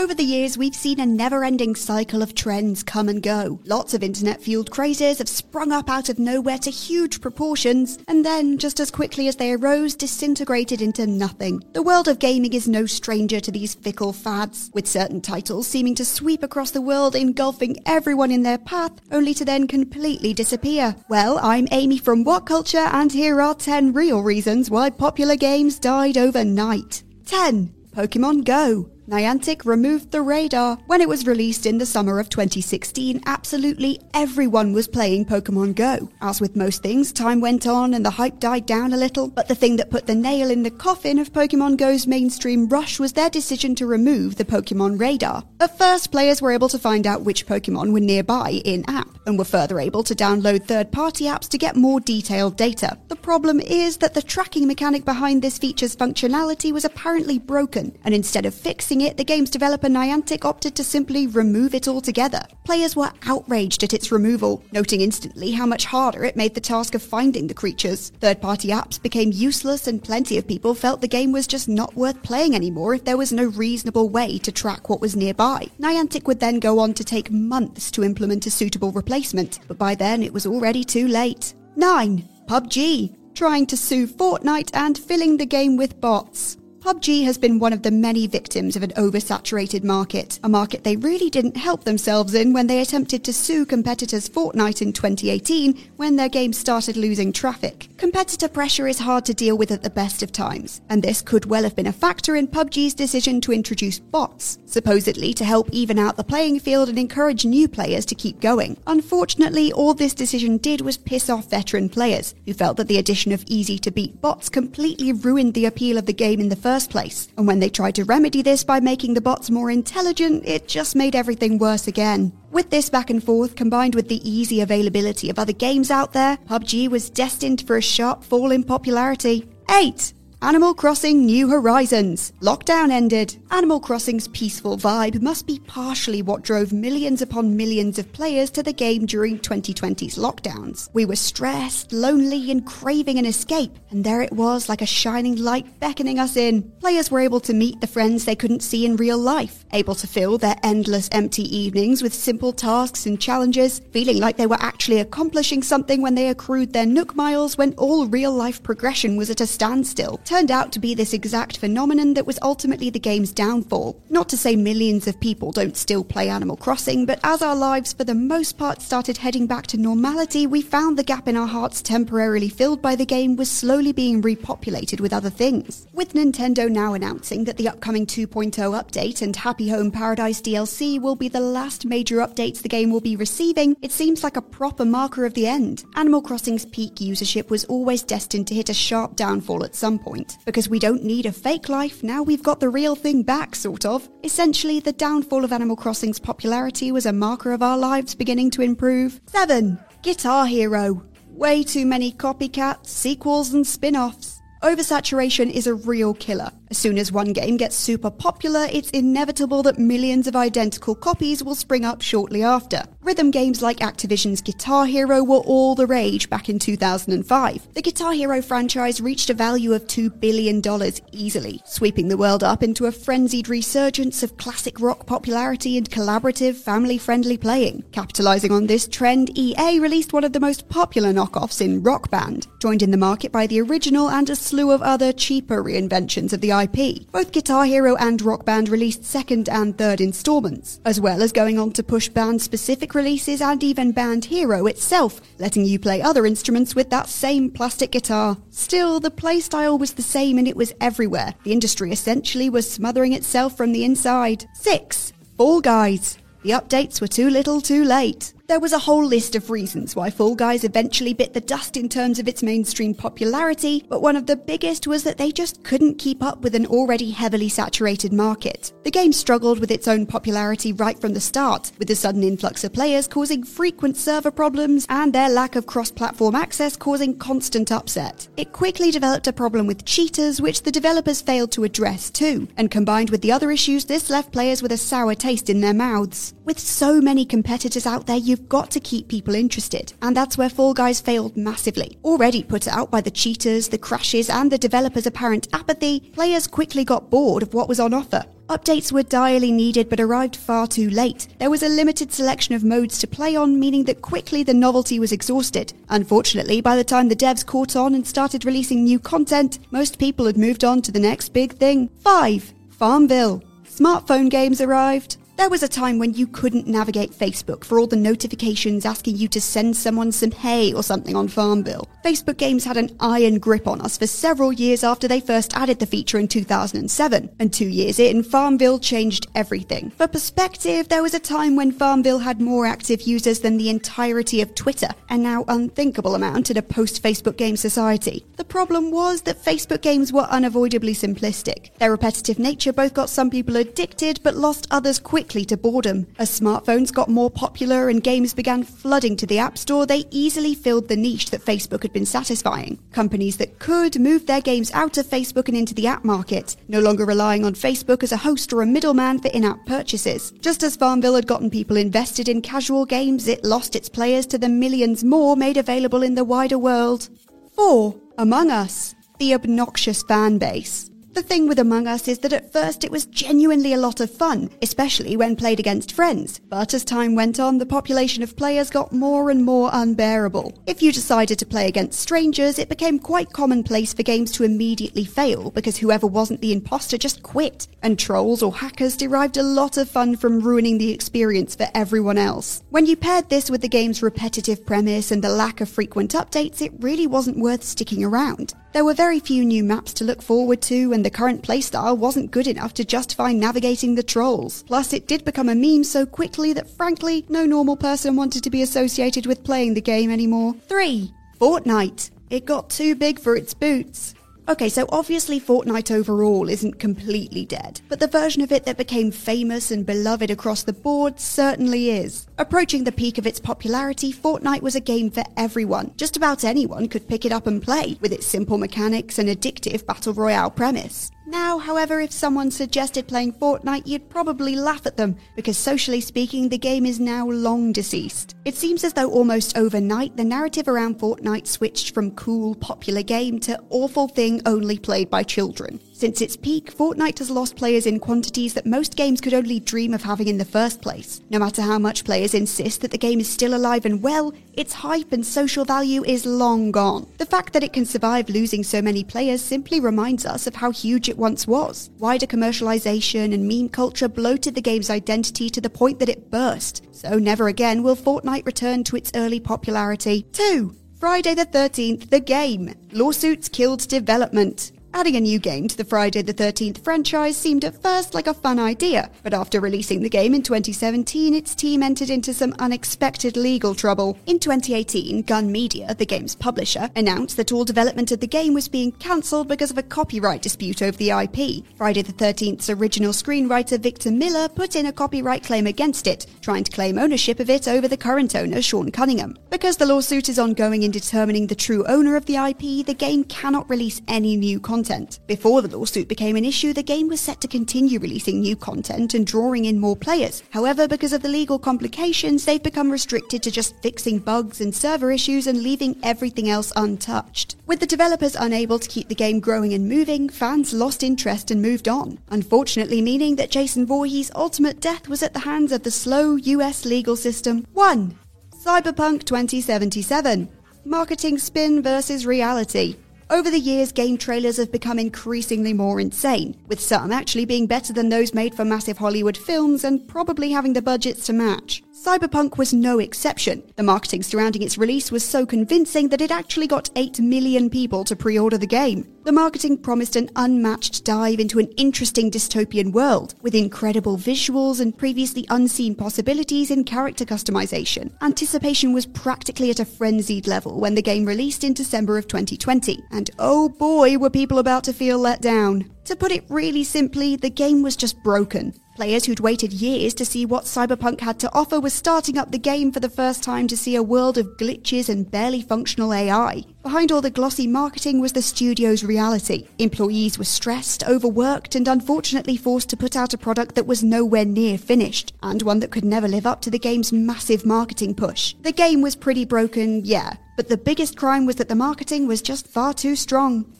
Over the years, we've seen a never ending cycle of trends come and go. Lots of internet fueled crazes have sprung up out of nowhere to huge proportions, and then, just as quickly as they arose, disintegrated into nothing. The world of gaming is no stranger to these fickle fads, with certain titles seeming to sweep across the world, engulfing everyone in their path, only to then completely disappear. Well, I'm Amy from What Culture, and here are 10 real reasons why popular games died overnight. 10. Pokemon Go. Niantic removed the radar. When it was released in the summer of 2016, absolutely everyone was playing Pokemon Go. As with most things, time went on and the hype died down a little, but the thing that put the nail in the coffin of Pokemon Go's mainstream rush was their decision to remove the Pokemon radar. At first, players were able to find out which Pokemon were nearby in app, and were further able to download third party apps to get more detailed data. The problem is that the tracking mechanic behind this feature's functionality was apparently broken, and instead of fixing it, the game's developer Niantic opted to simply remove it altogether. Players were outraged at its removal, noting instantly how much harder it made the task of finding the creatures. Third party apps became useless, and plenty of people felt the game was just not worth playing anymore if there was no reasonable way to track what was nearby. Niantic would then go on to take months to implement a suitable replacement, but by then it was already too late. 9. PUBG. Trying to sue Fortnite and filling the game with bots. PUBG has been one of the many victims of an oversaturated market, a market they really didn't help themselves in when they attempted to sue competitors Fortnite in 2018 when their game started losing traffic. Competitor pressure is hard to deal with at the best of times, and this could well have been a factor in PUBG's decision to introduce bots, supposedly to help even out the playing field and encourage new players to keep going. Unfortunately, all this decision did was piss off veteran players, who felt that the addition of easy to beat bots completely ruined the appeal of the game in the first place. And when they tried to remedy this by making the bots more intelligent, it just made everything worse again. With this back and forth combined with the easy availability of other games out there, PUBG was destined for a sharp fall in popularity. 8. Animal Crossing New Horizons. Lockdown ended. Animal Crossing's peaceful vibe must be partially what drove millions upon millions of players to the game during 2020's lockdowns. We were stressed, lonely, and craving an escape, and there it was like a shining light beckoning us in. Players were able to meet the friends they couldn't see in real life, able to fill their endless empty evenings with simple tasks and challenges, feeling like they were actually accomplishing something when they accrued their Nook miles when all real life progression was at a standstill turned out to be this exact phenomenon that was ultimately the game's downfall. Not to say millions of people don't still play Animal Crossing, but as our lives for the most part started heading back to normality, we found the gap in our hearts temporarily filled by the game was slowly being repopulated with other things. With Nintendo now announcing that the upcoming 2.0 update and Happy Home Paradise DLC will be the last major updates the game will be receiving, it seems like a proper marker of the end. Animal Crossing's peak usership was always destined to hit a sharp downfall at some point. Because we don't need a fake life, now we've got the real thing back, sort of. Essentially, the downfall of Animal Crossing's popularity was a marker of our lives beginning to improve. 7. Guitar Hero. Way too many copycats, sequels, and spin offs. Oversaturation is a real killer. As soon as one game gets super popular, it's inevitable that millions of identical copies will spring up shortly after. Rhythm games like Activision's Guitar Hero were all the rage back in 2005. The Guitar Hero franchise reached a value of $2 billion easily, sweeping the world up into a frenzied resurgence of classic rock popularity and collaborative, family friendly playing. Capitalizing on this trend, EA released one of the most popular knockoffs in Rock Band, joined in the market by the original and a slew of other cheaper reinventions of the IP. Both Guitar Hero and Rock Band released second and third installments, as well as going on to push band specific releases and even Band Hero itself, letting you play other instruments with that same plastic guitar. Still, the playstyle was the same and it was everywhere. The industry essentially was smothering itself from the inside. 6. Fall Guys. The updates were too little too late. There was a whole list of reasons why Fall Guys eventually bit the dust in terms of its mainstream popularity, but one of the biggest was that they just couldn't keep up with an already heavily saturated market. The game struggled with its own popularity right from the start, with the sudden influx of players causing frequent server problems and their lack of cross platform access causing constant upset. It quickly developed a problem with cheaters, which the developers failed to address too, and combined with the other issues, this left players with a sour taste in their mouths. With so many competitors out there, you've got to keep people interested, and that's where Fall Guys failed massively. Already put out by the cheaters, the crashes, and the developers' apparent apathy, players quickly got bored of what was on offer. Updates were direly needed but arrived far too late. There was a limited selection of modes to play on, meaning that quickly the novelty was exhausted. Unfortunately, by the time the devs caught on and started releasing new content, most people had moved on to the next big thing. 5. Farmville. Smartphone games arrived. There was a time when you couldn't navigate Facebook for all the notifications asking you to send someone some hay or something on Farmville. Facebook games had an iron grip on us for several years after they first added the feature in 2007, and two years in, Farmville changed everything. For perspective, there was a time when Farmville had more active users than the entirety of Twitter, a now unthinkable amount in a post-Facebook game society. The problem was that Facebook games were unavoidably simplistic. Their repetitive nature both got some people addicted, but lost others quickly to boredom. As smartphones got more popular and games began flooding to the App Store, they easily filled the niche that Facebook had been satisfying. Companies that could moved their games out of Facebook and into the app market, no longer relying on Facebook as a host or a middleman for in app purchases. Just as Farmville had gotten people invested in casual games, it lost its players to the millions more made available in the wider world. 4. Among Us. The obnoxious fan base. The thing with Among Us is that at first it was genuinely a lot of fun, especially when played against friends. But as time went on, the population of players got more and more unbearable. If you decided to play against strangers, it became quite commonplace for games to immediately fail because whoever wasn't the imposter just quit. And trolls or hackers derived a lot of fun from ruining the experience for everyone else. When you paired this with the game's repetitive premise and the lack of frequent updates, it really wasn't worth sticking around. There were very few new maps to look forward to, and the current playstyle wasn't good enough to justify navigating the trolls. Plus, it did become a meme so quickly that frankly, no normal person wanted to be associated with playing the game anymore. 3. Fortnite. It got too big for its boots. Okay, so obviously Fortnite overall isn't completely dead, but the version of it that became famous and beloved across the board certainly is. Approaching the peak of its popularity, Fortnite was a game for everyone. Just about anyone could pick it up and play, with its simple mechanics and addictive battle royale premise. Now, however, if someone suggested playing Fortnite, you'd probably laugh at them, because socially speaking, the game is now long deceased. It seems as though almost overnight, the narrative around Fortnite switched from cool, popular game to awful thing only played by children. Since its peak, Fortnite has lost players in quantities that most games could only dream of having in the first place. No matter how much players insist that the game is still alive and well, its hype and social value is long gone. The fact that it can survive losing so many players simply reminds us of how huge it once was. Wider commercialization and meme culture bloated the game's identity to the point that it burst. So never again will Fortnite return to its early popularity. 2. Friday the 13th, the game. Lawsuits killed development. Adding a new game to the Friday the 13th franchise seemed at first like a fun idea, but after releasing the game in 2017, its team entered into some unexpected legal trouble. In 2018, Gun Media, the game's publisher, announced that all development of the game was being cancelled because of a copyright dispute over the IP. Friday the 13th's original screenwriter Victor Miller put in a copyright claim against it, trying to claim ownership of it over the current owner, Sean Cunningham. Because the lawsuit is ongoing in determining the true owner of the IP, the game cannot release any new content content. Before the lawsuit became an issue, the game was set to continue releasing new content and drawing in more players. However, because of the legal complications, they've become restricted to just fixing bugs and server issues and leaving everything else untouched. With the developers unable to keep the game growing and moving, fans lost interest and moved on. Unfortunately, meaning that Jason Voorhees' ultimate death was at the hands of the slow US legal system. 1. Cyberpunk 2077. Marketing spin versus reality. Over the years, game trailers have become increasingly more insane, with some actually being better than those made for massive Hollywood films and probably having the budgets to match. Cyberpunk was no exception. The marketing surrounding its release was so convincing that it actually got 8 million people to pre order the game. The marketing promised an unmatched dive into an interesting dystopian world, with incredible visuals and previously unseen possibilities in character customization. Anticipation was practically at a frenzied level when the game released in December of 2020, and oh boy, were people about to feel let down. To put it really simply, the game was just broken. Players who'd waited years to see what Cyberpunk had to offer were starting up the game for the first time to see a world of glitches and barely functional AI. Behind all the glossy marketing was the studio's reality. Employees were stressed, overworked, and unfortunately forced to put out a product that was nowhere near finished, and one that could never live up to the game's massive marketing push. The game was pretty broken, yeah, but the biggest crime was that the marketing was just far too strong.